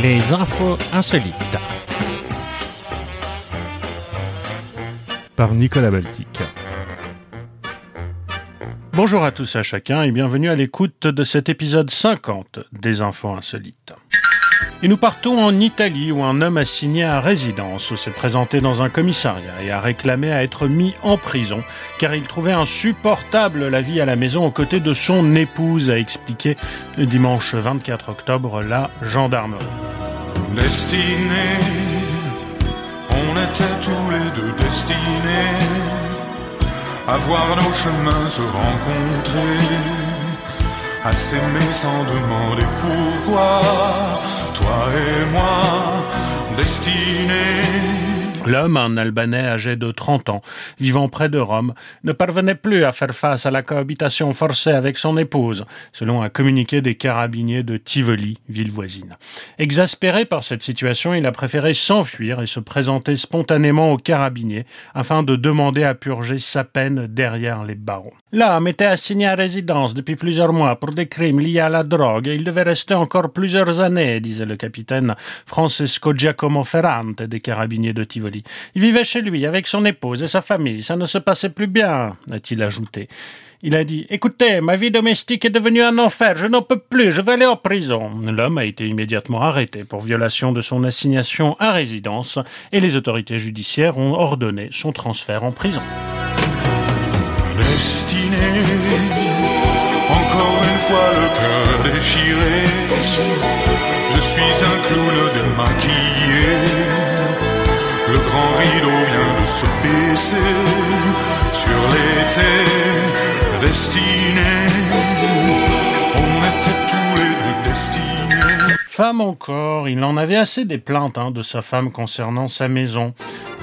Les infos insolites. Par Nicolas Baltic. Bonjour à tous et à chacun et bienvenue à l'écoute de cet épisode 50 des infos insolites. Et nous partons en Italie où un homme a signé à résidence, s'est présenté dans un commissariat et a réclamé à être mis en prison car il trouvait insupportable la vie à la maison aux côtés de son épouse, a expliqué dimanche 24 octobre la gendarmerie. Destinés, on était tous les deux destinés à voir nos chemins se rencontrer, à s'aimer sans demander pourquoi L'homme, un Albanais âgé de 30 ans, vivant près de Rome, ne parvenait plus à faire face à la cohabitation forcée avec son épouse, selon un communiqué des carabiniers de Tivoli, ville voisine. Exaspéré par cette situation, il a préféré s'enfuir et se présenter spontanément aux carabiniers afin de demander à purger sa peine derrière les barreaux. L'homme était assigné à résidence depuis plusieurs mois pour des crimes liés à la drogue et il devait rester encore plusieurs années, disait le capitaine Francesco Giacomo Ferrante des carabiniers de Tivoli. Il vivait chez lui avec son épouse et sa famille. Ça ne se passait plus bien, a-t-il ajouté. Il a dit Écoutez, ma vie domestique est devenue un enfer, je n'en peux plus, je vais aller en prison. L'homme a été immédiatement arrêté pour violation de son assignation à résidence et les autorités judiciaires ont ordonné son transfert en prison. Encore une fois le cœur déchiré, je suis un clown démaquillé le grand rideau vient de se baisser sur l'été destiné. On était tous les deux destinés. Femme encore, il en avait assez des plaintes hein, de sa femme concernant sa maison.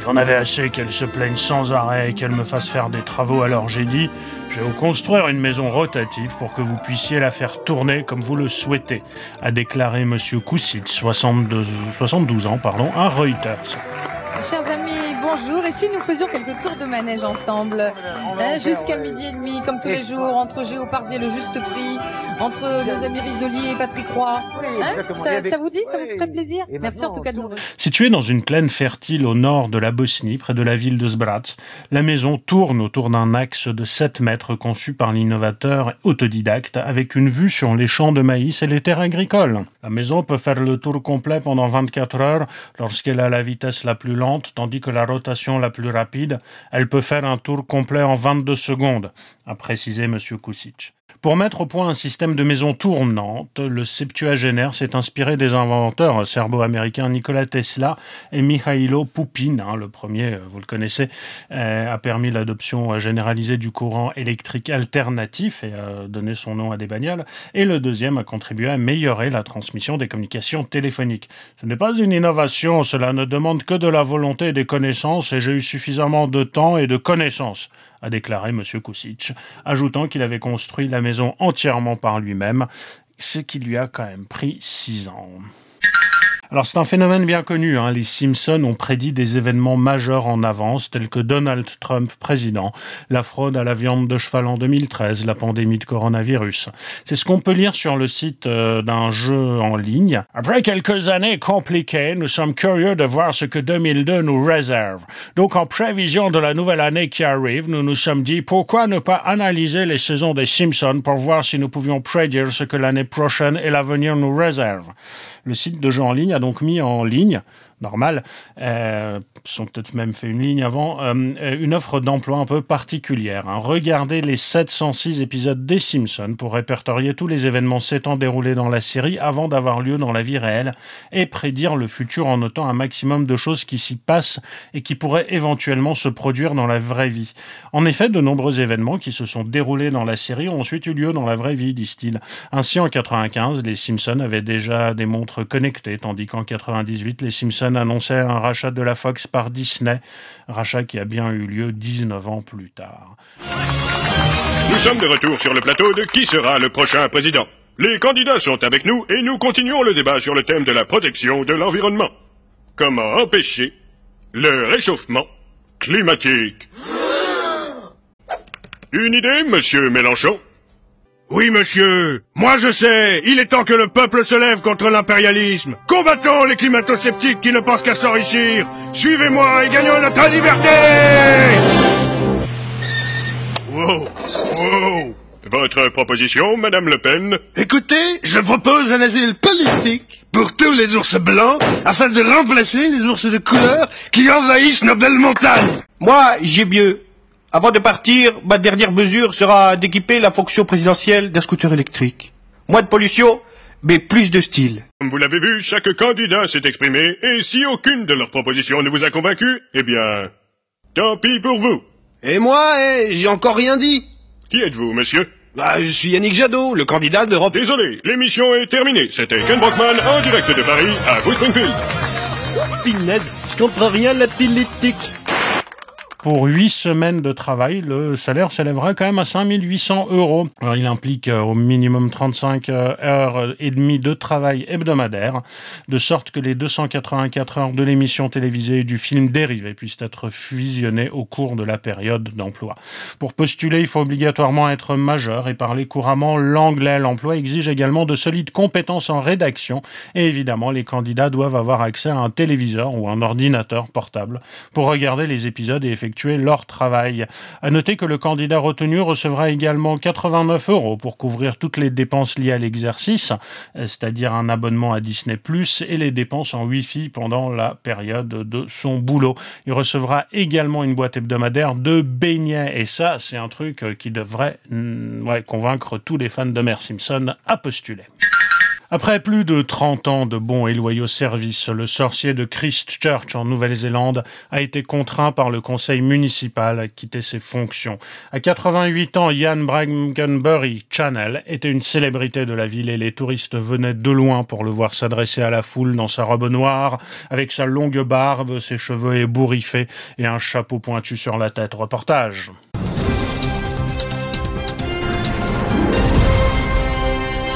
J'en avais assez qu'elle se plaigne sans arrêt et qu'elle me fasse faire des travaux, alors j'ai dit je vais vous construire une maison rotative pour que vous puissiez la faire tourner comme vous le souhaitez, a déclaré M. Koussitz, 72, 72 ans, pardon, à Reuters. Chers amis, bonjour. Et si nous faisions quelques tours de manège ensemble, hein, jusqu'à midi et demi, comme tous les jours, entre Géopard et le Juste Prix, entre nos amis Risoli et Patrick Roy. Hein, ça, vous dit Ça vous ferait plaisir Merci en tout cas de nous Située dans une plaine fertile au nord de la Bosnie, près de la ville de Sbrac, la maison tourne autour d'un axe de 7 mètres conçu par l'innovateur autodidacte avec une vue sur les champs de maïs et les terres agricoles. La maison peut faire le tour complet pendant 24 heures lorsqu'elle a la vitesse la plus lente tandis que la rotation la plus rapide, elle peut faire un tour complet en 22 secondes, a précisé M. Kusic. Pour mettre au point un système de maison tournante, le septuagénaire s'est inspiré des inventeurs serbo-américains Nikola Tesla et Mikhailo Poupin. Hein, le premier, euh, vous le connaissez, euh, a permis l'adoption généralisée du courant électrique alternatif et a donné son nom à des bagnoles. Et le deuxième a contribué à améliorer la transmission des communications téléphoniques. Ce n'est pas une innovation, cela ne demande que de la volonté et des connaissances et j'ai eu suffisamment de temps et de connaissances a déclaré M. Kusic, ajoutant qu'il avait construit la maison entièrement par lui-même, ce qui lui a quand même pris six ans. Alors c'est un phénomène bien connu. Hein. Les Simpsons ont prédit des événements majeurs en avance, tels que Donald Trump président, la fraude à la viande de cheval en 2013, la pandémie de coronavirus. C'est ce qu'on peut lire sur le site euh, d'un jeu en ligne. Après quelques années compliquées, nous sommes curieux de voir ce que 2002 nous réserve. Donc en prévision de la nouvelle année qui arrive, nous nous sommes dit pourquoi ne pas analyser les saisons des Simpsons pour voir si nous pouvions prédire ce que l'année prochaine et l'avenir nous réserve? Le site de jeu en ligne a mis en ligne normal, euh, sont peut-être même fait une ligne avant, euh, une offre d'emploi un peu particulière. Hein. Regardez les 706 épisodes des Simpsons pour répertorier tous les événements s'étant déroulés dans la série avant d'avoir lieu dans la vie réelle et prédire le futur en notant un maximum de choses qui s'y passent et qui pourraient éventuellement se produire dans la vraie vie. En effet, de nombreux événements qui se sont déroulés dans la série ont ensuite eu lieu dans la vraie vie, disent-ils. Ainsi, en 95, les Simpsons avaient déjà des montres connectées, tandis qu'en 98, les Simpsons annonçait un rachat de la Fox par Disney, rachat qui a bien eu lieu 19 ans plus tard. Nous sommes de retour sur le plateau de qui sera le prochain président? Les candidats sont avec nous et nous continuons le débat sur le thème de la protection de l'environnement. Comment empêcher le réchauffement climatique? Une idée, monsieur Mélenchon? Oui, monsieur. Moi, je sais. Il est temps que le peuple se lève contre l'impérialisme. Combattons les climato-sceptiques qui ne pensent qu'à s'enrichir. Suivez-moi et gagnons notre liberté Wow. Wow. Votre proposition, Madame Le Pen Écoutez, je propose un asile politique pour tous les ours blancs afin de remplacer les ours de couleur qui envahissent nos belles montagnes. Moi, j'ai mieux. Avant de partir, ma dernière mesure sera d'équiper la fonction présidentielle d'un scooter électrique. Moins de pollution, mais plus de style. Comme vous l'avez vu, chaque candidat s'est exprimé, et si aucune de leurs propositions ne vous a convaincu, eh bien, tant pis pour vous. Et moi, eh, j'ai encore rien dit. Qui êtes-vous, monsieur? Bah, je suis Yannick Jadot, le candidat d'Europe. Désolé, l'émission est terminée. C'était Ken Brockman en direct de Paris à vous Springfield. Pinaise, je comprends rien la politique. Pour 8 semaines de travail, le salaire s'élèvera quand même à 5800 euros. Alors, il implique euh, au minimum 35 euh, heures et demie de travail hebdomadaire, de sorte que les 284 heures de l'émission télévisée et du film dérivé puissent être fusionnés au cours de la période d'emploi. Pour postuler, il faut obligatoirement être majeur et parler couramment l'anglais. L'emploi exige également de solides compétences en rédaction et évidemment, les candidats doivent avoir accès à un téléviseur ou un ordinateur portable pour regarder les épisodes et effectuer leur travail. À noter que le candidat retenu recevra également 89 euros pour couvrir toutes les dépenses liées à l'exercice, c'est-à-dire un abonnement à Disney+, et les dépenses en Wi-Fi pendant la période de son boulot. Il recevra également une boîte hebdomadaire de beignets, et ça, c'est un truc qui devrait mm, convaincre tous les fans de Mère Simpson à postuler. Après plus de 30 ans de bons et loyaux services, le sorcier de Christchurch en Nouvelle-Zélande a été contraint par le conseil municipal à quitter ses fonctions. À 88 ans, Ian Brankenbury Channel était une célébrité de la ville et les touristes venaient de loin pour le voir s'adresser à la foule dans sa robe noire, avec sa longue barbe, ses cheveux ébouriffés et un chapeau pointu sur la tête. Reportage.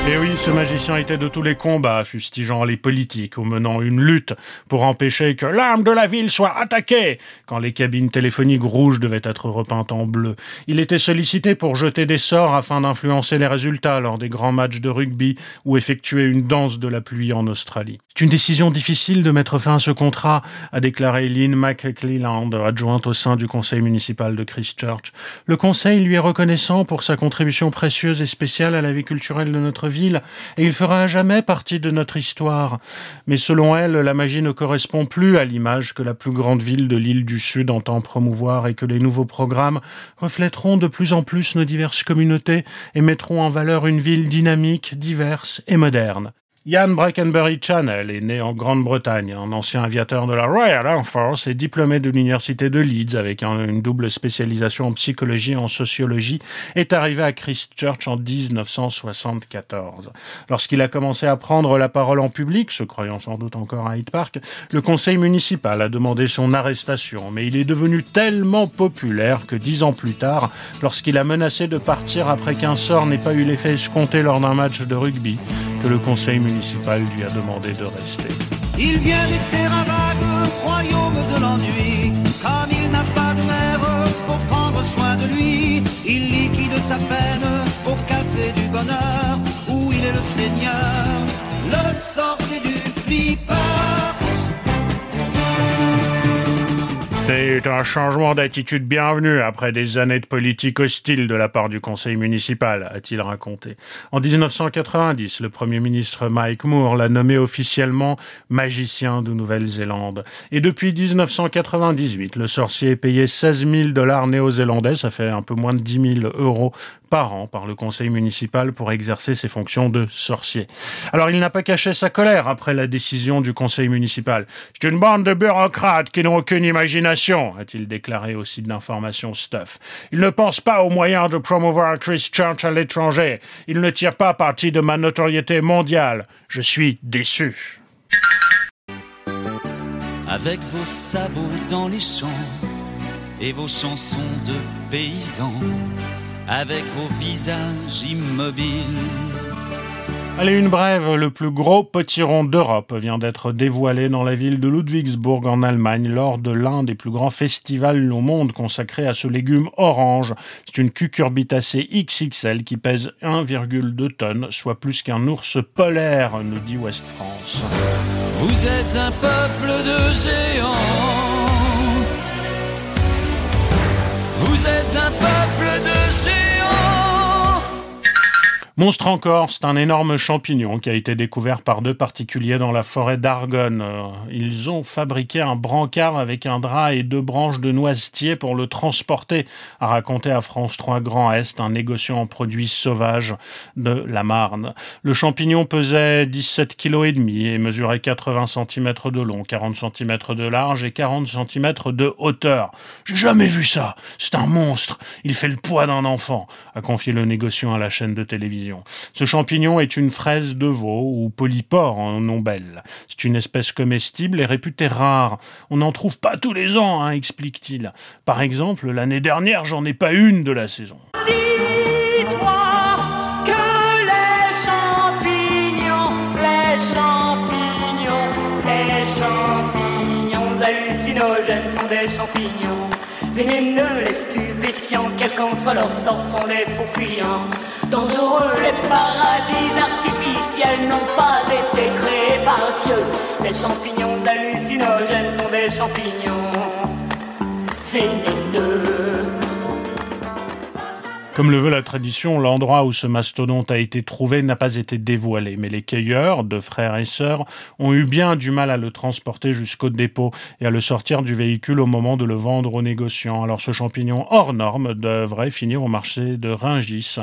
Et oui, ce magicien était de tous les combats, fustigeant les politiques ou menant une lutte pour empêcher que l'arme de la ville soit attaquée quand les cabines téléphoniques rouges devaient être repeintes en bleu. Il était sollicité pour jeter des sorts afin d'influencer les résultats lors des grands matchs de rugby ou effectuer une danse de la pluie en Australie. C'est une décision difficile de mettre fin à ce contrat, a déclaré Lynn McClelland, adjointe au sein du conseil municipal de Christchurch. Le conseil lui est reconnaissant pour sa contribution précieuse et spéciale à la vie culturelle de notre et il fera à jamais partie de notre histoire. Mais selon elle, la magie ne correspond plus à l'image que la plus grande ville de l'île du Sud entend promouvoir et que les nouveaux programmes reflèteront de plus en plus nos diverses communautés et mettront en valeur une ville dynamique, diverse et moderne. Ian Brackenbury Channel est né en Grande-Bretagne, un ancien aviateur de la Royal Air Force et diplômé de l'université de Leeds avec une double spécialisation en psychologie et en sociologie, est arrivé à Christchurch en 1974. Lorsqu'il a commencé à prendre la parole en public, se croyant sans doute encore à Hyde Park, le conseil municipal a demandé son arrestation, mais il est devenu tellement populaire que dix ans plus tard, lorsqu'il a menacé de partir après qu'un sort n'ait pas eu l'effet escompté lors d'un match de rugby, que le conseil municipal lui a demandé de rester. Il vient des terrains vagues, royaume de l'ennui. Comme il n'a pas de mère pour prendre soin de lui, il liquide sa peine au café du bonheur où il est le seigneur, C'est un changement d'attitude bienvenu après des années de politique hostile de la part du conseil municipal, a-t-il raconté. En 1990, le premier ministre Mike Moore l'a nommé officiellement magicien de Nouvelle-Zélande. Et depuis 1998, le sorcier est payé 16 000 dollars néo-zélandais, ça fait un peu moins de 10 000 euros par an par le conseil municipal pour exercer ses fonctions de sorcier. Alors il n'a pas caché sa colère après la décision du conseil municipal. C'est une bande de bureaucrates qui n'ont aucune imagination, a-t-il déclaré au site d'information Stuff. Ils ne pensent pas aux moyens de promouvoir Christchurch à l'étranger. Ils ne tirent pas parti de ma notoriété mondiale. Je suis déçu. Avec vos sabots dans les champs et vos chansons de paysans avec vos visages immobiles. Allez, une brève, le plus gros potiron d'Europe vient d'être dévoilé dans la ville de Ludwigsburg en Allemagne lors de l'un des plus grands festivals au monde consacré à ce légume orange. C'est une cucurbitacée XXL qui pèse 1,2 tonnes, soit plus qu'un ours polaire, nous dit West France. Vous êtes un peuple de géants. Vous êtes un peuple de géants. Monstre encore, c'est un énorme champignon qui a été découvert par deux particuliers dans la forêt d'Argonne. Ils ont fabriqué un brancard avec un drap et deux branches de noisetier pour le transporter, a raconté à France 3 Grand Est un négociant en produits sauvages de la Marne. Le champignon pesait 17 kg et demi et mesurait 80 cm de long, 40 cm de large et 40 cm de hauteur. J'ai jamais vu ça. C'est un monstre. Il fait le poids d'un enfant, a confié le négociant à la chaîne de télévision. Ce champignon est une fraise de veau ou polypore en nom belle. C'est une espèce comestible et réputée rare. On n'en trouve pas tous les ans, hein, explique-t-il. Par exemple, l'année dernière, j'en ai pas une de la saison. Soit leur sorte, sont des faux fuyants. Dangereux, les paradis artificiels n'ont pas été créés par Dieu. Les champignons hallucinogènes sont des champignons. Comme le veut la tradition, l'endroit où ce mastodonte a été trouvé n'a pas été dévoilé, mais les cueilleurs, deux frères et sœurs, ont eu bien du mal à le transporter jusqu'au dépôt et à le sortir du véhicule au moment de le vendre aux négociants. Alors ce champignon hors norme devrait finir au marché de Ringis.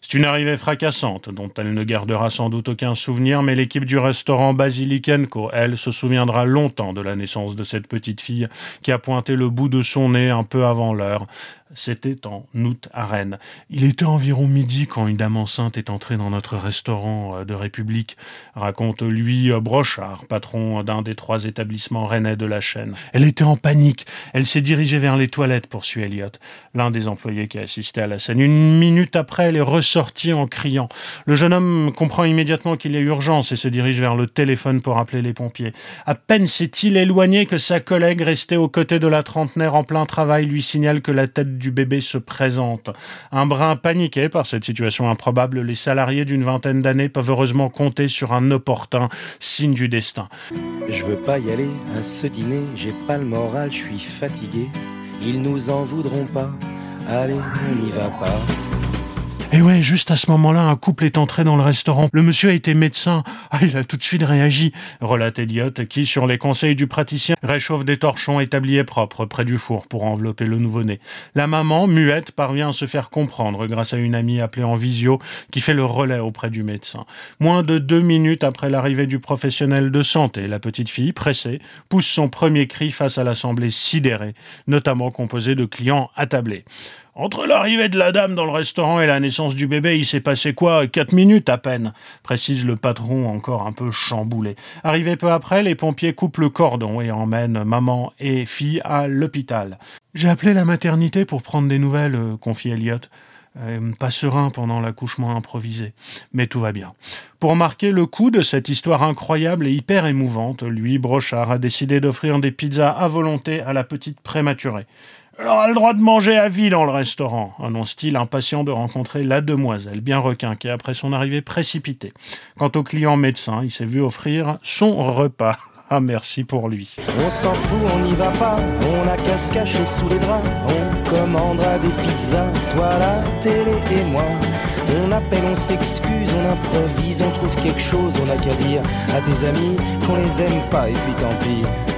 C'est une arrivée fracassante, dont elle ne gardera sans doute aucun souvenir, mais l'équipe du restaurant Basilikenko, elle, se souviendra longtemps de la naissance de cette petite fille qui a pointé le bout de son nez un peu avant l'heure. C'était en août à Rennes. Il était environ midi quand une dame enceinte est entrée dans notre restaurant euh, de République, raconte lui Brochard, patron d'un des trois établissements rennais de la chaîne. Elle était en panique. Elle s'est dirigée vers les toilettes, poursuit Elliot, l'un des employés qui assistait à la scène. Une minute après, elle est ressortie en criant. Le jeune homme comprend immédiatement qu'il y a urgence et se dirige vers le téléphone pour appeler les pompiers. À peine s'est-il éloigné que sa collègue, restée aux côtés de la trentenaire en plein travail, lui signale que la tête du bébé se présente. Un brin paniqué par cette situation improbable, les salariés d'une vingtaine d'années peuvent heureusement compter sur un opportun signe du destin. Je veux pas y aller à ce dîner, j'ai pas le moral, je suis fatigué. Ils nous en voudront pas. Allez, on n'y va pas. Et ouais, juste à ce moment-là, un couple est entré dans le restaurant. Le monsieur a été médecin. Ah, il a tout de suite réagi, relate Elliot, qui, sur les conseils du praticien, réchauffe des torchons établis et propres près du four pour envelopper le nouveau-né. La maman, muette, parvient à se faire comprendre grâce à une amie appelée en visio qui fait le relais auprès du médecin. Moins de deux minutes après l'arrivée du professionnel de santé, la petite fille, pressée, pousse son premier cri face à l'assemblée sidérée, notamment composée de clients attablés. Entre l'arrivée de la dame dans le restaurant et la naissance du bébé, il s'est passé quoi? Quatre minutes à peine, précise le patron encore un peu chamboulé. Arrivé peu après, les pompiers coupent le cordon et emmènent maman et fille à l'hôpital. J'ai appelé la maternité pour prendre des nouvelles, euh, confie Elliot. Euh, pas serein pendant l'accouchement improvisé. Mais tout va bien. Pour marquer le coup de cette histoire incroyable et hyper émouvante, lui, Brochard, a décidé d'offrir des pizzas à volonté à la petite prématurée. Elle aura le droit de manger à vie dans le restaurant, annonce-t-il, impatient de rencontrer la demoiselle, bien requinquée après son arrivée précipitée. Quant au client médecin, il s'est vu offrir son repas. Ah, merci pour lui. On s'en fout, on n'y va pas. On a qu'à se cacher sous les draps. On commandera des pizzas, toi la télé et moi. On appelle, on s'excuse, on improvise, on trouve quelque chose, on a qu'à dire à tes amis qu'on les aime pas et puis tant pis.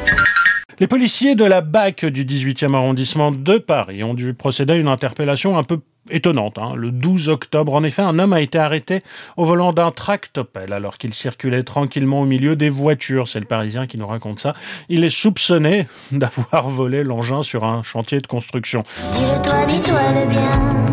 Les policiers de la BAC du 18e arrondissement de Paris ont dû procéder à une interpellation un peu étonnante. hein. Le 12 octobre, en effet, un homme a été arrêté au volant d'un tractopelle alors qu'il circulait tranquillement au milieu des voitures. C'est le Parisien qui nous raconte ça. Il est soupçonné d'avoir volé l'engin sur un chantier de construction. Dis-le toi, dis-toi le bien.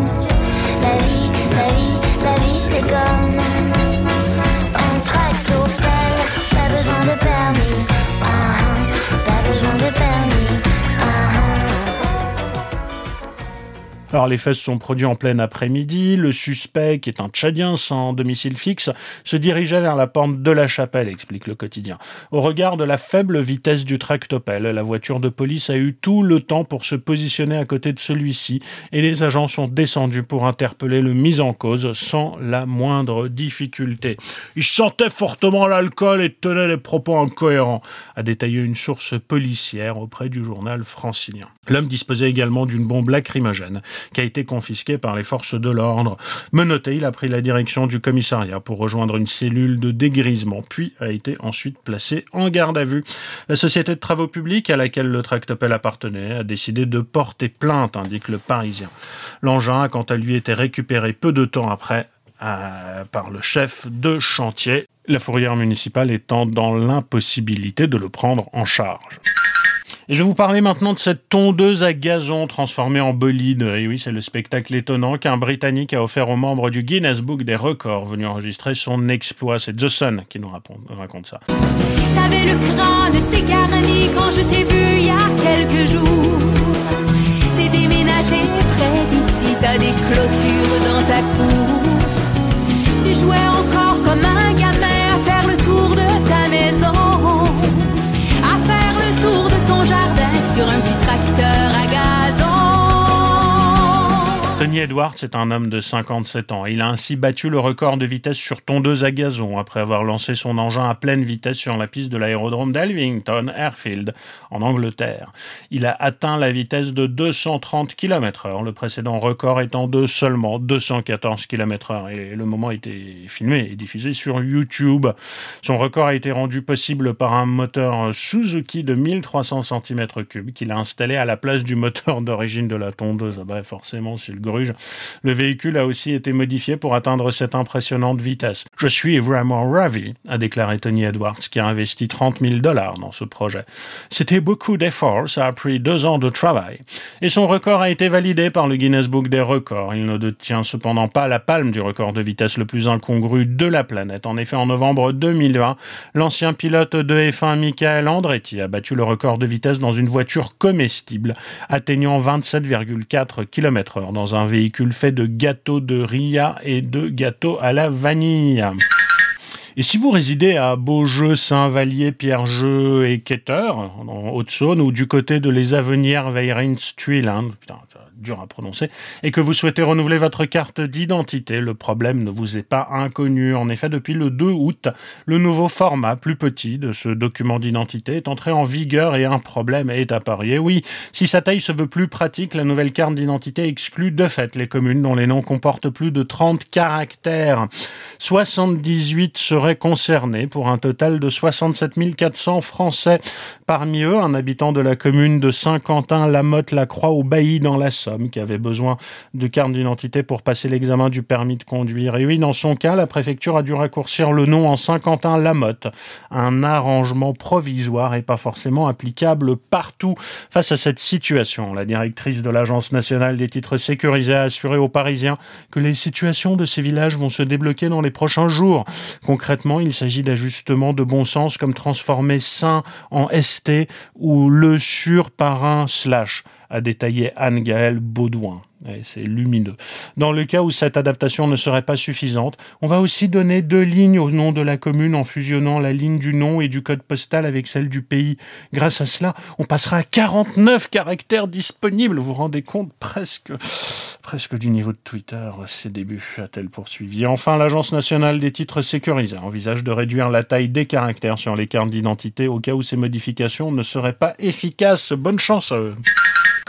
Alors les faits se sont produits en plein après-midi. Le suspect, qui est un Tchadien sans domicile fixe, se dirigeait vers la porte de la chapelle, explique le quotidien. Au regard de la faible vitesse du tractopelle, la voiture de police a eu tout le temps pour se positionner à côté de celui-ci et les agents sont descendus pour interpeller le mis en cause sans la moindre difficulté. Il sentait fortement l'alcool et tenait des propos incohérents, a détaillé une source policière auprès du journal francilien. L'homme disposait également d'une bombe lacrymogène qui a été confisquée par les forces de l'ordre. Menotté, il a pris la direction du commissariat pour rejoindre une cellule de dégrisement, puis a été ensuite placé en garde à vue. La société de travaux publics à laquelle le tractopelle appartenait a décidé de porter plainte, indique le Parisien. L'engin a quant à lui été récupéré peu de temps après euh, par le chef de chantier, la fourrière municipale étant dans l'impossibilité de le prendre en charge. Je vais vous parler maintenant de cette tondeuse à gazon transformée en bolide. Et oui, c'est le spectacle étonnant qu'un Britannique a offert aux membres du Guinness Book des records venus enregistrer son exploit. C'est The Sun qui nous raconte, ça. T'avais le crâne quand je t'ai vu il y a quelques jours. T'es déménagé près d'ici, t'as des clôtures dans ta cour. Tu jouais encore sur un petit tracteur à Tony Edwards est un homme de 57 ans. Il a ainsi battu le record de vitesse sur tondeuse à gazon après avoir lancé son engin à pleine vitesse sur la piste de l'aérodrome d'Alvington Airfield en Angleterre. Il a atteint la vitesse de 230 km h le précédent record étant de seulement 214 km h et le moment a été filmé et diffusé sur YouTube. Son record a été rendu possible par un moteur Suzuki de 1300 cm3 qu'il a installé à la place du moteur d'origine de la tondeuse. Bah, forcément, le le véhicule a aussi été modifié pour atteindre cette impressionnante vitesse. Je suis vraiment ravi, a déclaré Tony Edwards, qui a investi 30 000 dollars dans ce projet. C'était beaucoup d'efforts, ça a pris deux ans de travail. Et son record a été validé par le Guinness Book des records. Il ne détient cependant pas la palme du record de vitesse le plus incongru de la planète. En effet, en novembre 2020, l'ancien pilote de F1 Michael Andretti a battu le record de vitesse dans une voiture comestible, atteignant 27,4 km h dans un un véhicule fait de gâteaux de ria et de gâteaux à la vanille. Et si vous résidez à Beaujeu, Saint-Vallier, Pierre-Jeu et Quetteur, en Haute-Saône, ou du côté de les Avenières, Veyrins, Tuiland, dur à prononcer, et que vous souhaitez renouveler votre carte d'identité, le problème ne vous est pas inconnu. En effet, depuis le 2 août, le nouveau format plus petit de ce document d'identité est entré en vigueur et un problème est apparu. Et oui, si sa taille se veut plus pratique, la nouvelle carte d'identité exclut de fait les communes dont les noms comportent plus de 30 caractères. 78 seraient concernés pour un total de 67 400 Français. Parmi eux, un habitant de la commune de Saint-Quentin-la-Motte-la-Croix au Bailly dans la qui avait besoin de carte d'identité pour passer l'examen du permis de conduire. Et oui, dans son cas, la préfecture a dû raccourcir le nom en Saint-Quentin-Lamotte. Un arrangement provisoire et pas forcément applicable partout. Face à cette situation, la directrice de l'Agence nationale des titres sécurisés a assuré aux Parisiens que les situations de ces villages vont se débloquer dans les prochains jours. Concrètement, il s'agit d'ajustements de bon sens comme transformer Saint en ST ou le sur par un slash a détaillé Anne-Gaëlle Baudouin c'est lumineux. Dans le cas où cette adaptation ne serait pas suffisante, on va aussi donner deux lignes au nom de la commune en fusionnant la ligne du nom et du code postal avec celle du pays. Grâce à cela, on passera à 49 caractères disponibles. Vous vous rendez compte presque, presque du niveau de Twitter, ces débuts, a-t-elle poursuivi. Enfin, l'Agence nationale des titres sécurisés envisage de réduire la taille des caractères sur les cartes d'identité au cas où ces modifications ne seraient pas efficaces. Bonne chance à eux.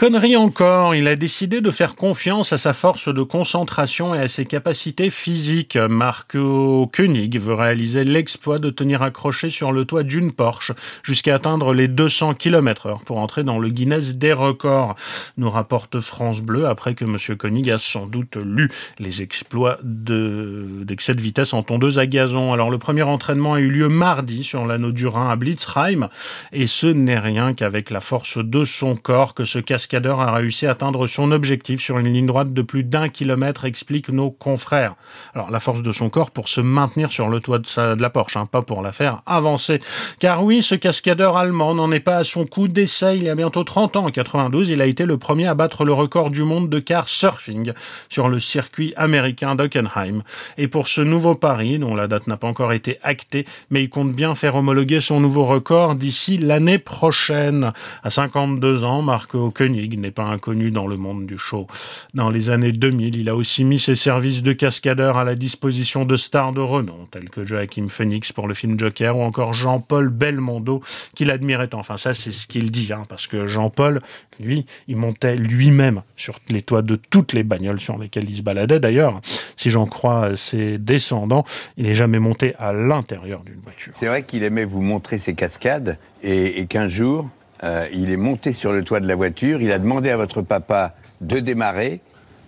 Connerie encore, il a décidé de faire confiance à sa force de concentration et à ses capacités physiques. Marco Koenig veut réaliser l'exploit de tenir accroché sur le toit d'une Porsche jusqu'à atteindre les 200 km heure pour entrer dans le Guinness des records, nous rapporte France Bleu après que M. Koenig a sans doute lu les exploits d'excès de, vitesse en tondeuse à gazon. Alors le premier entraînement a eu lieu mardi sur l'anneau du Rhin à Blitzheim et ce n'est rien qu'avec la force de son corps que ce casque cascadeur a réussi à atteindre son objectif sur une ligne droite de plus d'un kilomètre, expliquent nos confrères. Alors, la force de son corps pour se maintenir sur le toit de, la Porsche, hein, pas pour la faire avancer. Car oui, ce cascadeur allemand n'en est pas à son coup d'essai. Il y a bientôt 30 ans, en 92, il a été le premier à battre le record du monde de car surfing sur le circuit américain d'Hockenheim. Et pour ce nouveau pari, dont la date n'a pas encore été actée, mais il compte bien faire homologuer son nouveau record d'ici l'année prochaine. À 52 ans, Marco Koenig n'est pas inconnu dans le monde du show. Dans les années 2000, il a aussi mis ses services de cascadeur à la disposition de stars de renom, tels que Joachim Phoenix pour le film Joker ou encore Jean-Paul Belmondo, qu'il admirait. Enfin, ça, c'est ce qu'il dit, hein, parce que Jean-Paul, lui, il montait lui-même sur les toits de toutes les bagnoles sur lesquelles il se baladait. D'ailleurs, si j'en crois ses descendants, il n'est jamais monté à l'intérieur d'une voiture. C'est vrai qu'il aimait vous montrer ses cascades et qu'un jour, euh, il est monté sur le toit de la voiture, il a demandé à votre papa de démarrer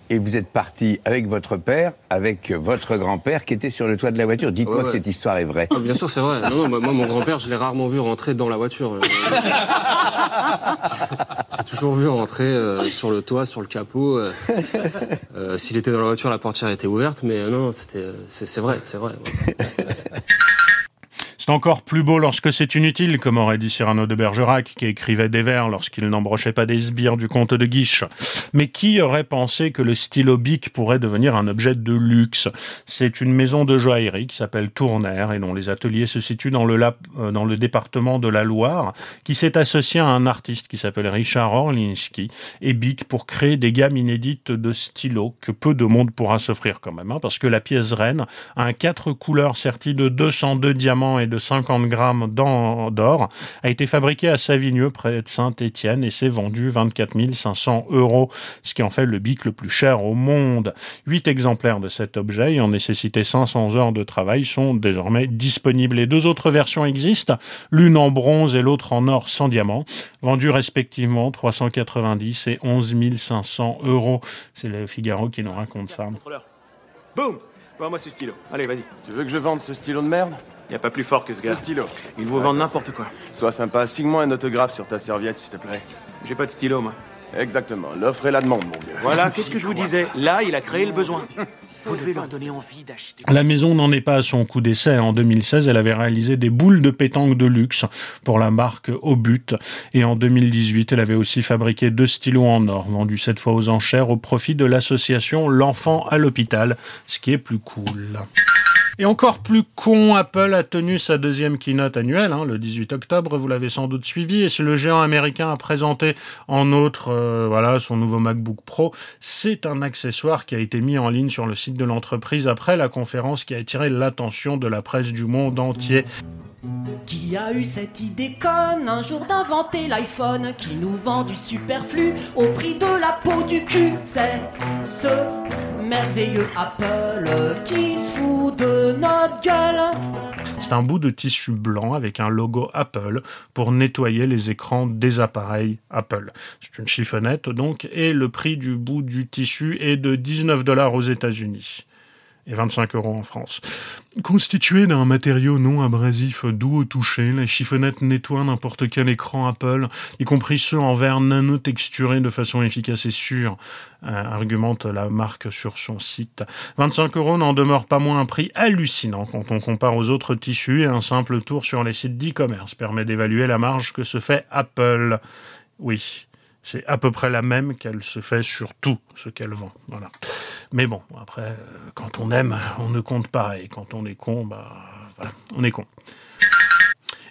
et vous êtes parti avec votre père, avec votre grand-père qui était sur le toit de la voiture. Dites-moi Ouais, que cette histoire est vraie. Ah, bien sûr, c'est vrai. Non, non, moi, mon grand-père, je l'ai rarement vu rentrer dans la voiture. Euh, J'ai toujours vu rentrer euh, sur le toit, sur le capot. euh, euh, S'il était dans la voiture, la portière était ouverte, mais non, c'était, c'est c'est vrai, c'est vrai. ouais. C'est encore plus beau lorsque c'est inutile, comme aurait dit Cyrano de Bergerac, qui écrivait des vers lorsqu'il n'embrochait pas des sbires du comte de Guiche. Mais qui aurait pensé que le stylo bic pourrait devenir un objet de luxe? C'est une maison de joaillerie qui s'appelle Tournaire et dont les ateliers se situent dans le, euh, dans le département de la Loire, qui s'est associé à un artiste qui s'appelle Richard Orlinski et Bic pour créer des gammes inédites de stylos que peu de monde pourra s'offrir quand même, hein, parce que la pièce reine a quatre couleurs serti de 202 diamants et de 50 grammes d'or, a été fabriquée à Savigneux près de Saint-Étienne et s'est vendu 24 500 euros, ce qui en fait le bic le plus cher au monde. Huit exemplaires de cet objet ayant nécessité 500 heures de travail sont désormais disponibles. Les deux autres versions existent, l'une en bronze et l'autre en or sans diamant, vendues respectivement 390 et 11 500 euros. C'est le Figaro qui nous raconte ça. Boum Vends-moi ce stylo. Allez, vas-y. Tu veux que je vende ce stylo de merde? Y a pas plus fort que ce gars. Ce stylo. Il vous vend n'importe quoi. Sois sympa, signe-moi un autographe sur ta serviette, s'il te plaît. J'ai pas de stylo, moi. Exactement. L'offre et la demande, mon vieux. Voilà, qu'est-ce que je vous disais? Là, il a créé le besoin. Vous devez leur donner envie d'acheter. La maison n'en est pas à son coup d'essai. En 2016, elle avait réalisé des boules de pétanque de luxe pour la marque Au But. Et en 2018, elle avait aussi fabriqué deux stylos en or, vendus cette fois aux enchères au profit de l'association L'Enfant à l'hôpital, ce qui est plus cool. Et encore plus con, Apple a tenu sa deuxième keynote annuelle, hein, le 18 octobre, vous l'avez sans doute suivi, et c'est le géant américain a présenté en outre euh, voilà, son nouveau MacBook Pro. C'est un accessoire qui a été mis en ligne sur le site de l'entreprise après la conférence qui a attiré l'attention de la presse du monde entier. Qui a eu cette idée conne un jour d'inventer l'iPhone qui nous vend du superflu au prix de la peau du cul? C'est ce merveilleux Apple qui se fout de notre gueule. C'est un bout de tissu blanc avec un logo Apple pour nettoyer les écrans des appareils Apple. C'est une chiffonnette donc, et le prix du bout du tissu est de 19 dollars aux États-Unis et 25 euros en France. Constituée d'un matériau non abrasif doux au toucher, la chiffonnette nettoie n'importe quel écran Apple, y compris ceux en verre nano-texturé de façon efficace et sûre, euh, argumente la marque sur son site. 25 euros n'en demeure pas moins un prix hallucinant quand on compare aux autres tissus et un simple tour sur les sites d'e-commerce permet d'évaluer la marge que se fait Apple. Oui, c'est à peu près la même qu'elle se fait sur tout ce qu'elle vend. Voilà. Mais bon, après, euh, quand on aime, on ne compte pas. Et quand on est con, bah, voilà, on est con.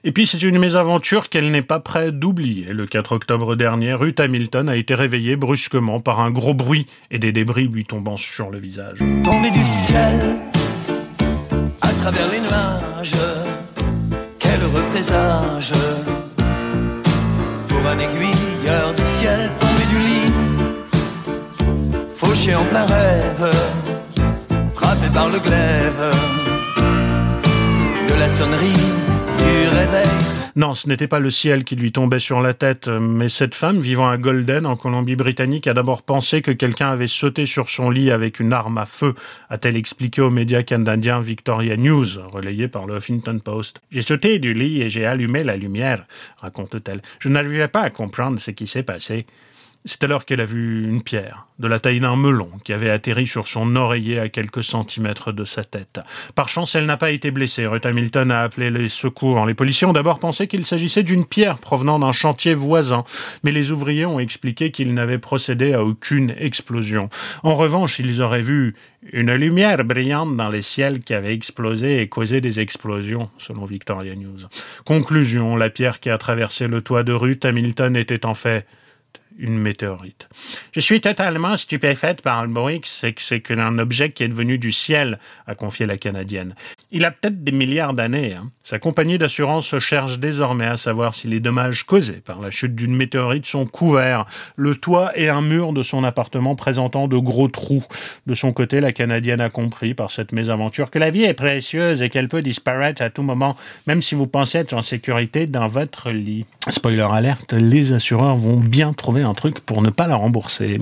Et puis c'est une mésaventure qu'elle n'est pas prête d'oublier. Le 4 octobre dernier, Ruth Hamilton a été réveillée brusquement par un gros bruit et des débris lui tombant sur le visage. Du ciel tombé du lit, fauché en plein rêve, frappé par le glaive de la sonnerie du réveil. Non, ce n'était pas le ciel qui lui tombait sur la tête, mais cette femme vivant à Golden, en Colombie-Britannique, a d'abord pensé que quelqu'un avait sauté sur son lit avec une arme à feu, a-t-elle expliqué aux médias canadiens Victoria News, relayé par le Huffington Post. J'ai sauté du lit et j'ai allumé la lumière, raconte-t-elle. Je n'arrivais pas à comprendre ce qui s'est passé. C'est alors qu'elle a vu une pierre, de la taille d'un melon, qui avait atterri sur son oreiller à quelques centimètres de sa tête. Par chance, elle n'a pas été blessée. Ruth Hamilton a appelé les secours. Les policiers ont d'abord pensé qu'il s'agissait d'une pierre provenant d'un chantier voisin, mais les ouvriers ont expliqué qu'ils n'avaient procédé à aucune explosion. En revanche, ils auraient vu une lumière brillante dans les ciels qui avait explosé et causé des explosions, selon Victoria News. Conclusion, la pierre qui a traversé le toit de Ruth Hamilton était en fait une météorite. Je suis totalement stupéfaite par le bruit que c'est qu'un objet qui est devenu du ciel, a confié la Canadienne. Il a peut-être des milliards d'années. hein. Sa compagnie d'assurance cherche désormais à savoir si les dommages causés par la chute d'une météorite sont couverts. Le toit et un mur de son appartement présentant de gros trous. De son côté, la Canadienne a compris par cette mésaventure que la vie est précieuse et qu'elle peut disparaître à tout moment, même si vous pensez être en sécurité dans votre lit. Spoiler alerte, les assureurs vont bien trouver un truc pour ne pas la rembourser.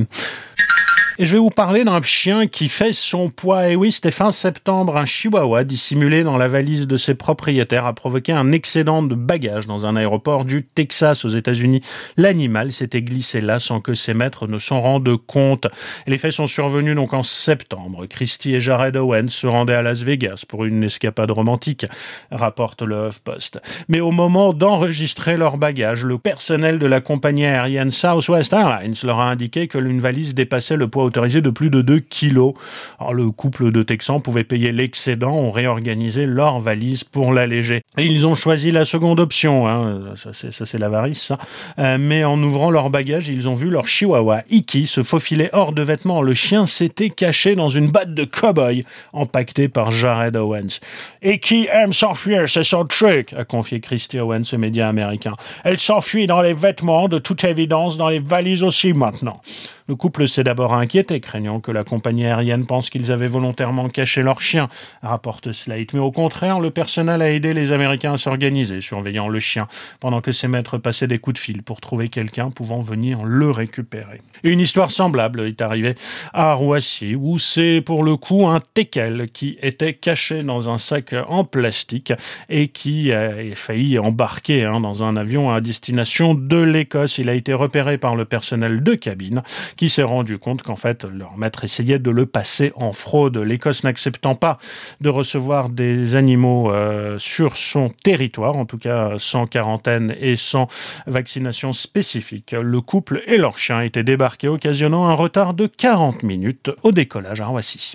Et je vais vous parler d'un chien qui fait son poids. Et oui, c'était fin septembre, un chihuahua dissimulé dans la valise de ses propriétaires a provoqué un excédent de bagages dans un aéroport du Texas aux États-Unis. L'animal s'était glissé là sans que ses maîtres ne s'en rendent compte. Et les faits sont survenus donc en septembre. Christy et Jared Owens se rendaient à Las Vegas pour une escapade romantique, rapporte le HuffPost. Mais au moment d'enregistrer leurs bagages, le personnel de la compagnie aérienne Southwest Airlines leur a indiqué que l'une valise dépassait le poids autorisé de plus de 2 kilos. Alors, le couple de Texans pouvait payer l'excédent, ont réorganisé leur valise pour l'alléger. Et ils ont choisi la seconde option, hein. ça c'est l'avarice, ça. Euh, mais en ouvrant leur bagage, ils ont vu leur chihuahua Iki se faufiler hors de vêtements. Le chien s'était caché dans une batte de cow-boy empaquetée par Jared Owens. Iki aime s'enfuir, c'est son truc, a confié Christy Owens aux médias américains. Elle s'enfuit dans les vêtements, de toute évidence, dans les valises aussi maintenant. Le couple s'est d'abord inquiété, craignant que la compagnie aérienne pense qu'ils avaient volontairement caché leur chien, rapporte Slate. Mais au contraire, le personnel a aidé les Américains à s'organiser, surveillant le chien, pendant que ses maîtres passaient des coups de fil pour trouver quelqu'un pouvant venir le récupérer. Une histoire semblable est arrivée à Roissy, où c'est pour le coup un teckel qui était caché dans un sac en plastique et qui a failli embarquer hein, dans un avion à destination de l'Écosse. Il a été repéré par le personnel de cabine qui s'est rendu compte qu'en fait, leur maître essayait de le passer en fraude. L'Écosse n'acceptant pas de recevoir des animaux euh, sur son territoire, en tout cas sans quarantaine et sans vaccination spécifique, le couple et leur chien étaient débarqués, occasionnant un retard de 40 minutes au décollage à Roissy.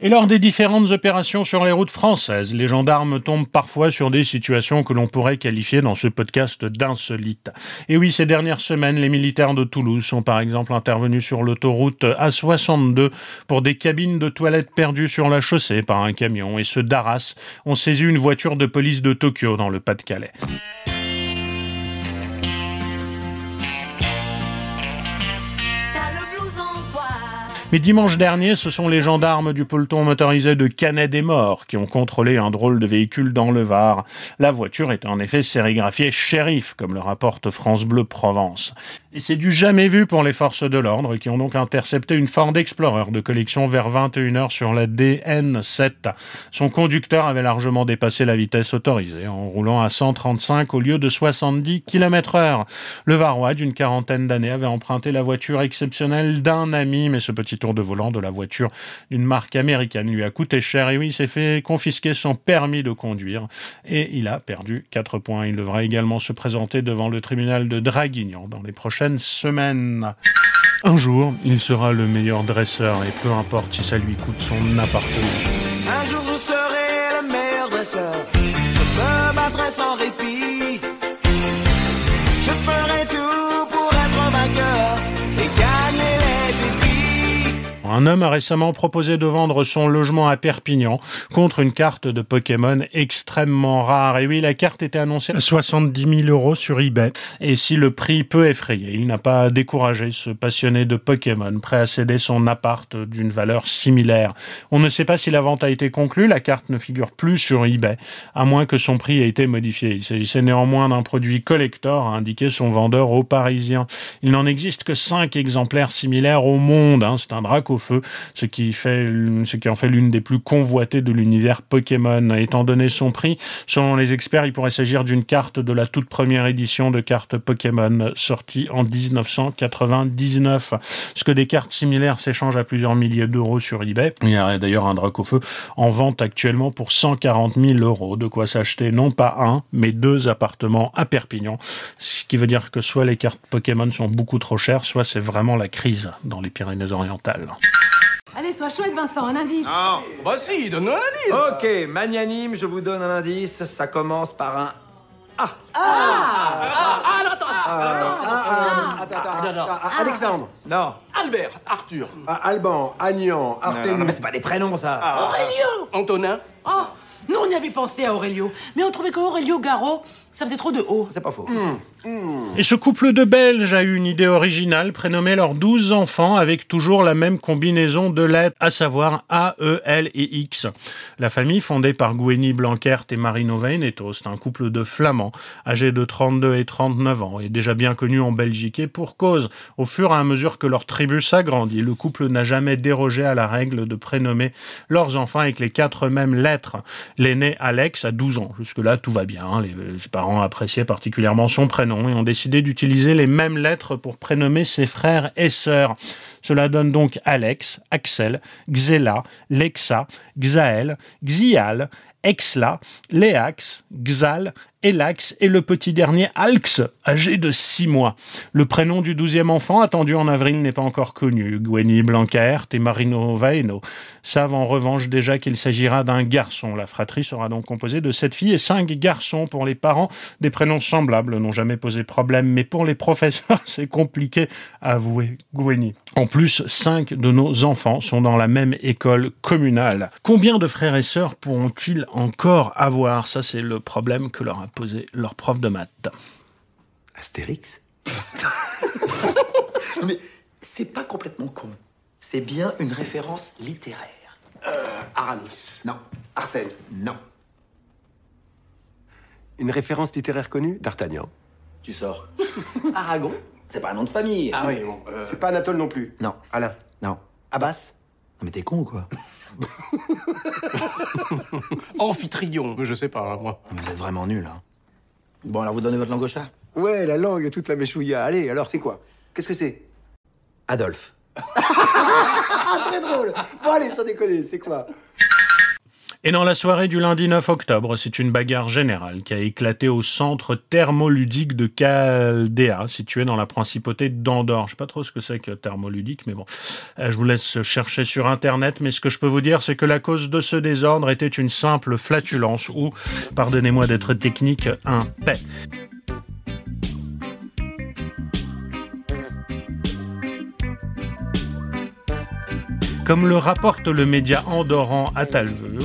Et lors des différentes opérations sur les routes françaises, les gendarmes tombent parfois sur des situations que l'on pourrait qualifier dans ce podcast d'insolites. Et oui, ces dernières semaines, les militaires de Toulouse sont par exemple intervenus sur l'autoroute A62 pour des cabines de toilettes perdues sur la chaussée par un camion et ceux d'Arras ont saisi une voiture de police de Tokyo dans le Pas-de-Calais. Mais dimanche dernier, ce sont les gendarmes du peloton motorisé de Canet des Morts qui ont contrôlé un drôle de véhicule dans le Var. La voiture était en effet sérigraphiée shérif, comme le rapporte France Bleu Provence. Et c'est du jamais vu pour les forces de l'ordre qui ont donc intercepté une Ford Explorer de collection vers 21h sur la DN7. Son conducteur avait largement dépassé la vitesse autorisée en roulant à 135 au lieu de 70 km heure. Le Varois d'une quarantaine d'années avait emprunté la voiture exceptionnelle d'un ami, mais ce petit tour de volant de la voiture d'une marque américaine lui a coûté cher et oui, il s'est fait confisquer son permis de conduire et il a perdu 4 points. Il devra également se présenter devant le tribunal de Draguignan dans les prochaines semaines. Un jour, il sera le meilleur dresseur et peu importe si ça lui coûte son appartement. Un jour je serai le meilleur dresseur. Je me battrai sans répit. Un homme a récemment proposé de vendre son logement à Perpignan contre une carte de Pokémon extrêmement rare. Et oui, la carte était annoncée à 70 000 euros sur eBay. Et si le prix peut effrayer, il n'a pas découragé ce passionné de Pokémon, prêt à céder son appart d'une valeur similaire. On ne sait pas si la vente a été conclue, la carte ne figure plus sur eBay, à moins que son prix ait été modifié. Il s'agissait néanmoins d'un produit collector, a indiqué son vendeur aux Parisiens. Il n'en existe que 5 exemplaires similaires au monde. hein. C'est un Ce qui, fait, ce qui en fait l'une des plus convoitées de l'univers Pokémon. Étant donné son prix, selon les experts, il pourrait s'agir d'une carte de la toute première édition de cartes Pokémon sortie en 1999. Ce que des cartes similaires s'échangent à plusieurs milliers d'euros sur eBay. Il y a d'ailleurs un Dracofeu en vente actuellement pour 140 000 euros. De quoi s'acheter non pas un, mais deux appartements à Perpignan. Ce qui veut dire que soit les cartes Pokémon sont beaucoup trop chères, soit c'est vraiment la crise dans les Pyrénées-Orientales. Allez, sois chouette, Vincent, un indice. Non. Bah si, donne-nous un indice. Ok, magnanime, je vous donne un indice. Ça commence par un A. Ah Ah, ah, attends, attends, attends, Alexandre. Non. Albert, Arthur. Alban, Agnan, Artémis. Non, mais c'est pas des prénoms, ça. Aurélio Antonin. Oh, nous, on y avait pensé à Aurélio. Mais on trouvait qu'Aurélio Garo, ça faisait trop de haut. C'est pas faux. Et ce couple de Belges a eu une idée originale, prénommer leurs 12 enfants avec toujours la même combinaison de lettres, à savoir A, E, L et X. La famille, fondée par Gwenny Blankert et Marino Veinetos, un couple de flamands, âgés de 32 et 39 ans, et déjà bien connus en Belgique, et pour cause, au fur et à mesure que leur tribu s'agrandit, le couple n'a jamais dérogé à la règle de prénommer leurs enfants avec les quatre mêmes lettres. L'aîné Alex a 12 ans. Jusque-là, tout va bien. hein. Les, les parents appréciaient particulièrement son prénom et ont décidé d'utiliser les mêmes lettres pour prénommer ses frères et sœurs. Cela donne donc Alex, Axel, Xela, Lexa, Xael, Xial, Exla, Léax, Xal, Elax et le petit dernier Alx, âgé de 6 mois. Le prénom du douzième enfant, attendu en avril, n'est pas encore connu. Gwenny Blancaert et Marino Vaeno savent en revanche déjà qu'il s'agira d'un garçon. La fratrie sera donc composée de sept filles et cinq garçons. Pour les parents, des prénoms semblables n'ont jamais posé problème, mais pour les professeurs, c'est compliqué, à avouer Gwenny. En plus, cinq de nos enfants sont dans la même école communale. Combien de frères et sœurs pourront-ils encore avoir? Ça, c'est le problème que leur a posé leur prof de maths. Astérix Non, mais c'est pas complètement con. C'est bien une référence littéraire. Euh, Aramis. Non. Arsène. Non. Une référence littéraire connue D'Artagnan. Tu sors. Aragon C'est pas un nom de famille. Ah oui, bon, euh, C'est pas Anatole non plus. Non. Alain. Non. Abbas Non mais t'es con ou quoi Amphitryon, je sais pas, moi. Vous êtes vraiment nul, hein. Bon, alors vous donnez votre langue au chat? Ouais, la langue et toute la méchouilla. Allez, alors c'est quoi? Qu'est-ce que c'est? Adolphe. Très drôle Bon, allez, sans déconner, c'est quoi? Et dans la soirée du lundi 9 octobre, c'est une bagarre générale qui a éclaté au centre thermoludique de Chaldea, situé dans la principauté d'Andorre. Je sais pas trop ce que c'est que thermoludique, mais bon, Euh, je vous laisse chercher sur Internet. Mais ce que je peux vous dire, c'est que la cause de ce désordre était une simple flatulence ou, pardonnez-moi d'être technique, un paix. Comme le rapporte le média andorran Atalveu,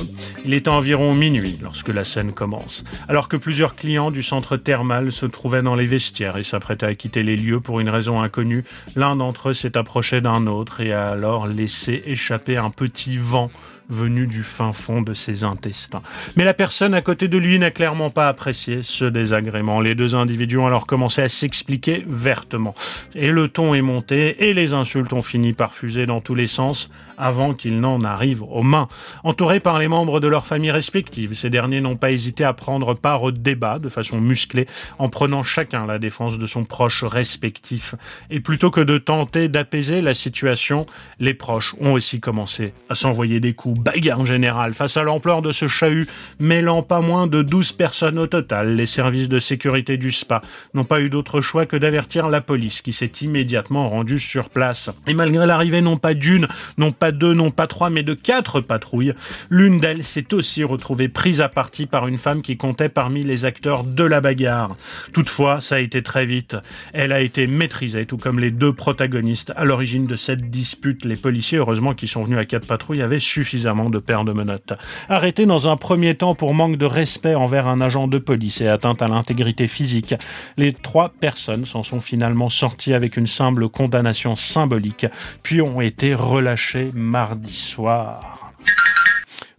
il est environ minuit lorsque la scène commence, alors que plusieurs clients du centre thermal se trouvaient dans les vestiaires et s'apprêtaient à quitter les lieux pour une raison inconnue. L'un d'entre eux s'est approché d'un autre et a alors laissé échapper un petit vent venu du fin fond de ses intestins. Mais la personne à côté de lui n'a clairement pas apprécié ce désagrément. Les deux individus ont alors commencé à s'expliquer vertement. Et le ton est monté et les insultes ont fini par fuser dans tous les sens avant qu'il n'en arrive aux mains. Entourés par les membres de leurs familles respectives, ces derniers n'ont pas hésité à prendre part au débat de façon musclée en prenant chacun la défense de son proche respectif. Et plutôt que de tenter d'apaiser la situation, les proches ont aussi commencé à s'envoyer des coups bagarre générale face à l'ampleur de ce chahut, mêlant pas moins de 12 personnes au total. Les services de sécurité du spa n'ont pas eu d'autre choix que d'avertir la police qui s'est immédiatement rendue sur place. Et malgré l'arrivée non pas d'une, non deux, non pas trois, mais de quatre patrouilles, l'une d'elles s'est aussi retrouvée prise à partie par une femme qui comptait parmi les acteurs de la bagarre. Toutefois, ça a été très vite. Elle a été maîtrisée, tout comme les deux protagonistes à l'origine de cette dispute. Les policiers, heureusement, qui sont venus à quatre patrouilles, avaient suffisamment de paires de menottes. Arrêté dans un premier temps pour manque de respect envers un agent de police et atteinte à l'intégrité physique, les trois personnes s'en sont finalement sorties avec une simple condamnation symbolique, puis ont été relâchées mardi soir.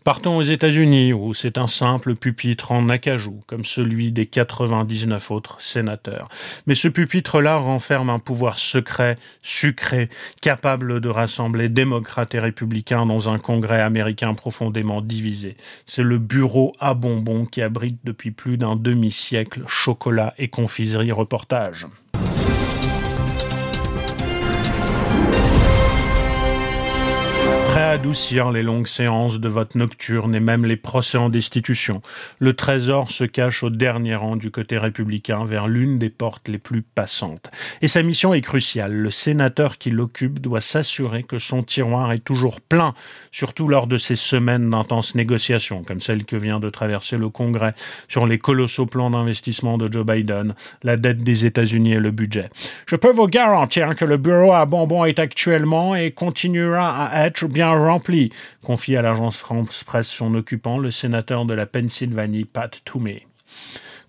Partons aux États-Unis, où c'est un simple pupitre en acajou, comme celui des 99 autres sénateurs. Mais ce pupitre-là renferme un pouvoir secret, sucré, capable de rassembler démocrates et républicains dans un congrès américain profondément divisé. C'est le bureau à bonbons qui abrite depuis plus d'un demi-siècle chocolat et confiserie reportage. Adoucir les longues séances de vote nocturne et même les procès en destitution, le Trésor se cache au dernier rang du côté républicain vers l'une des portes les plus passantes. Et sa mission est cruciale. Le sénateur qui l'occupe doit s'assurer que son tiroir est toujours plein, surtout lors de ces semaines d'intenses négociations, comme celle que vient de traverser le Congrès sur les colossaux plans d'investissement de Joe Biden, la dette des États-Unis et le budget. Je peux vous garantir que le bureau à bonbons est actuellement et continuera à être bien rempli, confie à l'agence France Presse son occupant, le sénateur de la Pennsylvanie, Pat Toomey.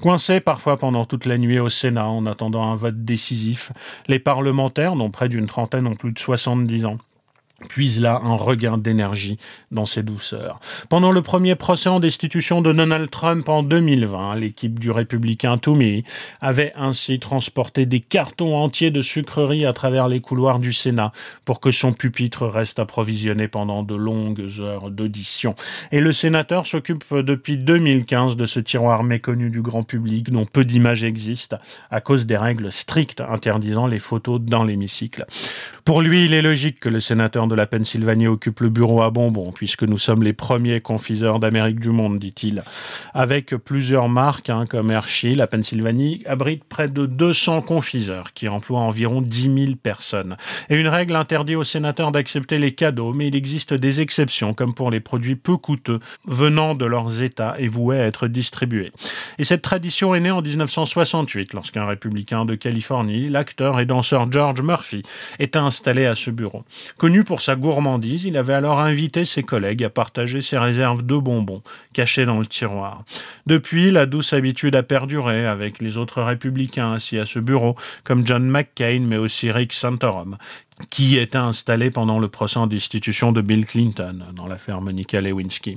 Coincés parfois pendant toute la nuit au Sénat en attendant un vote décisif, les parlementaires, dont près d'une trentaine ont plus de 70 ans, puise là un regain d'énergie dans ses douceurs. Pendant le premier procès en destitution de Donald Trump en 2020, l'équipe du républicain Toomey avait ainsi transporté des cartons entiers de sucreries à travers les couloirs du Sénat pour que son pupitre reste approvisionné pendant de longues heures d'audition. Et le sénateur s'occupe depuis 2015 de ce tiroir méconnu du grand public dont peu d'images existent à cause des règles strictes interdisant les photos dans l'hémicycle. Pour lui, il est logique que le sénateur de la Pennsylvanie occupe le bureau à bonbons, puisque nous sommes les premiers confiseurs d'Amérique du monde, dit-il. Avec plusieurs marques, hein, comme Hershey, la Pennsylvanie abrite près de 200 confiseurs, qui emploient environ 10 000 personnes. Et une règle interdit aux sénateurs d'accepter les cadeaux, mais il existe des exceptions, comme pour les produits peu coûteux, venant de leurs États et voués à être distribués. Et cette tradition est née en 1968, lorsqu'un républicain de Californie, l'acteur et danseur George Murphy, est installé à ce bureau. Connu pour sa gourmandise, il avait alors invité ses collègues à partager ses réserves de bonbons cachées dans le tiroir. Depuis, la douce habitude a perduré avec les autres républicains assis à ce bureau, comme John McCain, mais aussi Rick Santorum, qui était installé pendant le procès en destitution de Bill Clinton dans l'affaire Monica Lewinsky.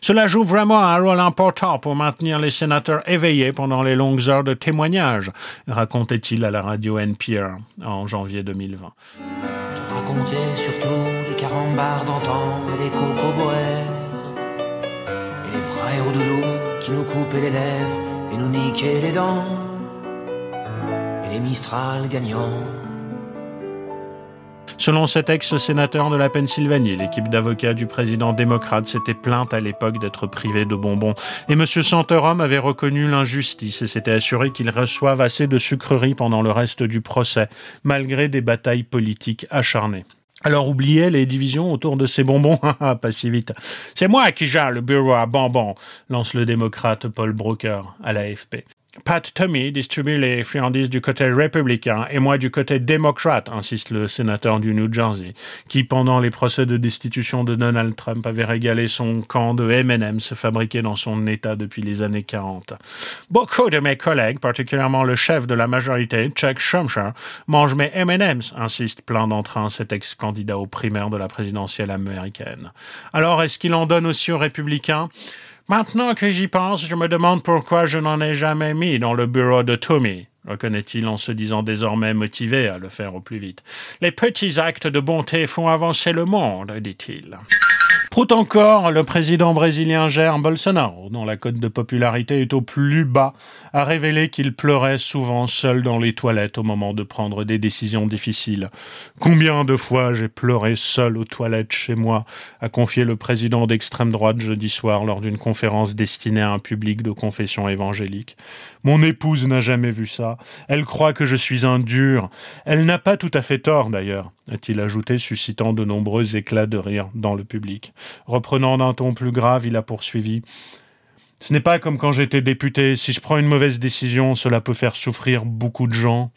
Cela joue vraiment un rôle important pour maintenir les sénateurs éveillés pendant les longues heures de témoignage, racontait-il à la radio NPR en janvier 2020. Raconter surtout les carambars d'antan et les cocoboères et les frères au doudou qui nous coupaient les lèvres et nous niquaient les dents. Et les Mistral gagnants Selon cet ex-sénateur de la Pennsylvanie, l'équipe d'avocats du président démocrate s'était plainte à l'époque d'être privé de bonbons. Et M. Santorum avait reconnu l'injustice et s'était assuré qu'il reçoive assez de sucreries pendant le reste du procès, malgré des batailles politiques acharnées. Alors oubliez les divisions autour de ces bonbons, pas si vite. C'est moi qui gère le bureau à bonbons, lance le démocrate Paul Broker à l'AFP. Pat Tommy distribue les friandises du côté républicain et moi du côté démocrate, insiste le sénateur du New Jersey, qui pendant les procès de destitution de Donald Trump avait régalé son camp de M&M's fabriqués dans son État depuis les années 40. Beaucoup de mes collègues, particulièrement le chef de la majorité, Chuck Schumer, mangent mes M&M's, insiste plein d'entrain cet ex-candidat aux primaires de la présidentielle américaine. Alors, est-ce qu'il en donne aussi aux républicains? Maintenant que j'y pense, je me demande pourquoi je n'en ai jamais mis dans le bureau de Tommy, reconnaît-il en se disant désormais motivé à le faire au plus vite. Les petits actes de bonté font avancer le monde, dit-il. Prout encore, le président brésilien Jair Bolsonaro, dont la cote de popularité est au plus bas, a révélé qu'il pleurait souvent seul dans les toilettes au moment de prendre des décisions difficiles. Combien de fois j'ai pleuré seul aux toilettes chez moi, a confié le président d'extrême droite jeudi soir lors d'une conférence destinée à un public de confession évangélique. Mon épouse n'a jamais vu ça. Elle croit que je suis un dur. Elle n'a pas tout à fait tort, d'ailleurs, a-t-il ajouté, suscitant de nombreux éclats de rire dans le public. Reprenant d'un ton plus grave, il a poursuivi. Ce n'est pas comme quand j'étais député. Si je prends une mauvaise décision, cela peut faire souffrir beaucoup de gens.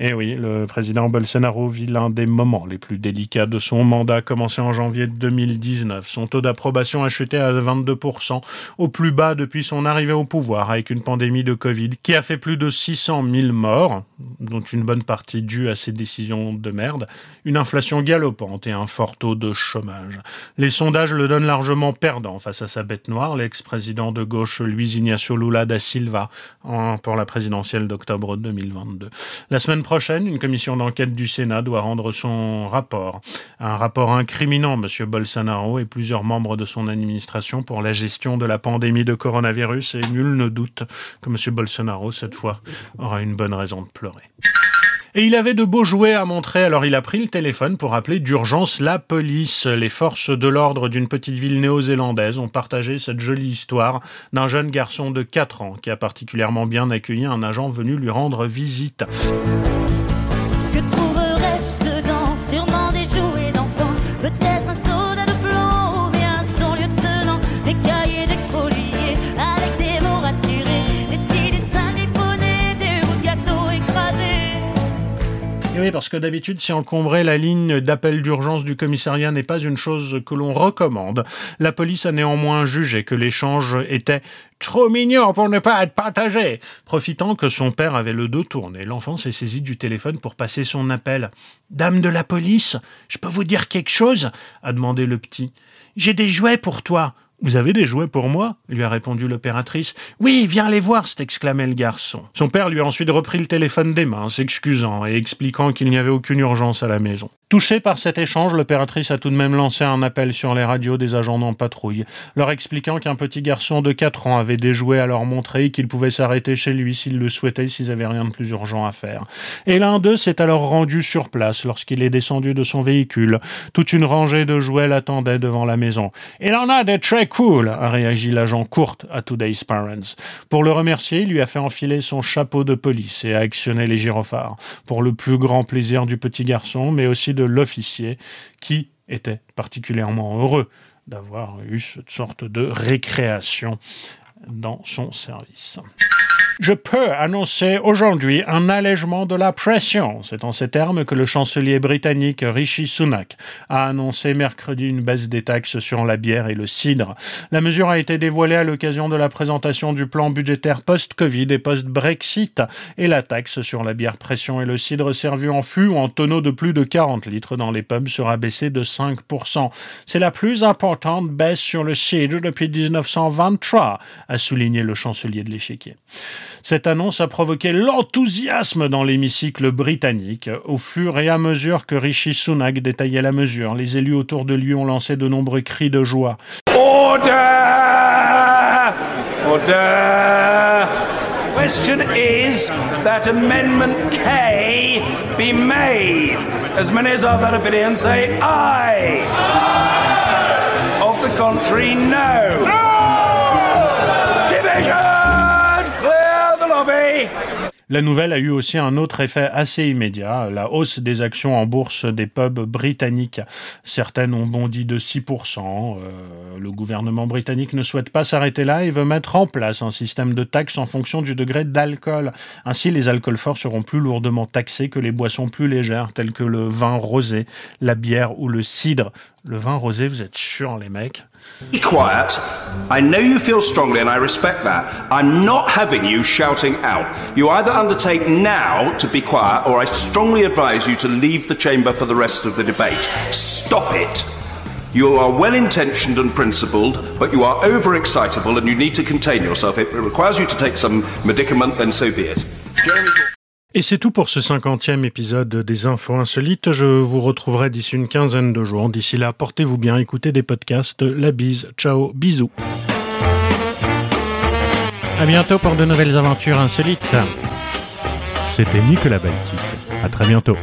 Et oui, le président Bolsonaro vit l'un des moments les plus délicats de son mandat, commencé en janvier 2019. Son taux d'approbation a chuté à 22%, au plus bas depuis son arrivée au pouvoir, avec une pandémie de Covid qui a fait plus de 600 000 morts, dont une bonne partie due à ses décisions de merde, une inflation galopante et un fort taux de chômage. Les sondages le donnent largement perdant face à sa bête noire, l'ex-président de gauche Luiz Ignacio Lula da Silva, pour la présidentielle d'octobre 2022. La semaine prochaine, une commission d'enquête du Sénat doit rendre son rapport. Un rapport incriminant M. Bolsonaro et plusieurs membres de son administration pour la gestion de la pandémie de coronavirus et nul ne doute que M. Bolsonaro, cette fois, aura une bonne raison de pleurer. Et il avait de beaux jouets à montrer, alors il a pris le téléphone pour appeler d'urgence la police. Les forces de l'ordre d'une petite ville néo-zélandaise ont partagé cette jolie histoire d'un jeune garçon de 4 ans qui a particulièrement bien accueilli un agent venu lui rendre visite. Parce que d'habitude, si encombrer la ligne d'appel d'urgence du commissariat n'est pas une chose que l'on recommande, la police a néanmoins jugé que l'échange était trop mignon pour ne pas être partagé. Profitant que son père avait le dos tourné, l'enfant s'est saisi du téléphone pour passer son appel. Dame de la police, je peux vous dire quelque chose? a demandé le petit. J'ai des jouets pour toi. Vous avez des jouets pour moi lui a répondu l'opératrice. Oui, viens les voir, exclamé le garçon. Son père lui a ensuite repris le téléphone des mains, s'excusant et expliquant qu'il n'y avait aucune urgence à la maison. Touchée par cet échange, l'opératrice a tout de même lancé un appel sur les radios des agents en patrouille, leur expliquant qu'un petit garçon de 4 ans avait des jouets à leur montrer et qu'il pouvait s'arrêter chez lui s'il le souhaitait, s'ils avaient rien de plus urgent à faire. Et l'un d'eux s'est alors rendu sur place lorsqu'il est descendu de son véhicule. Toute une rangée de jouets l'attendait devant la maison. Il en a des très cool, a réagi l'agent courte à Today's Parents. Pour le remercier, il lui a fait enfiler son chapeau de police et a actionné les gyrophares, pour le plus grand plaisir du petit garçon, mais aussi de l'officier, qui était particulièrement heureux d'avoir eu cette sorte de récréation dans son service. Je peux annoncer aujourd'hui un allègement de la pression. C'est en ces termes que le chancelier britannique Rishi Sunak a annoncé mercredi une baisse des taxes sur la bière et le cidre. La mesure a été dévoilée à l'occasion de la présentation du plan budgétaire post-Covid et post-Brexit et la taxe sur la bière pression et le cidre servi en fût ou en tonneau de plus de 40 litres dans les pubs sera baissée de 5%. C'est la plus importante baisse sur le cidre depuis 1923, a souligné le chancelier de l'échiquier. Cette annonce a provoqué l'enthousiasme dans l'hémicycle britannique. Au fur et à mesure que Rishi Sunak détaillait la mesure, les élus autour de lui ont lancé de nombreux cris de joie. Order! Order! Question is that Amendment K be made. As many as are that opinion say aye. Of the contrary, no. La nouvelle a eu aussi un autre effet assez immédiat, la hausse des actions en bourse des pubs britanniques. Certaines ont bondi de 6%. Euh, le gouvernement britannique ne souhaite pas s'arrêter là et veut mettre en place un système de taxes en fonction du degré d'alcool. Ainsi, les alcools forts seront plus lourdement taxés que les boissons plus légères, telles que le vin rosé, la bière ou le cidre. Le vin rosé, vous êtes sûrs, les mecs? Be quiet. I know you feel strongly and I respect that. I'm not having you shouting out. You either undertake now to be quiet or I strongly advise you to leave the chamber for the rest of the debate. Stop it. You are well intentioned and principled, but you are overexcitable and you need to contain yourself. If it requires you to take some medicament, then so be it. Jeremy Et c'est tout pour ce cinquantième épisode des Infos Insolites. Je vous retrouverai d'ici une quinzaine de jours. D'ici là, portez-vous bien, écoutez des podcasts. La bise, ciao, bisous. À bientôt pour de nouvelles aventures insolites. C'était Nicolas Baltic. À très bientôt.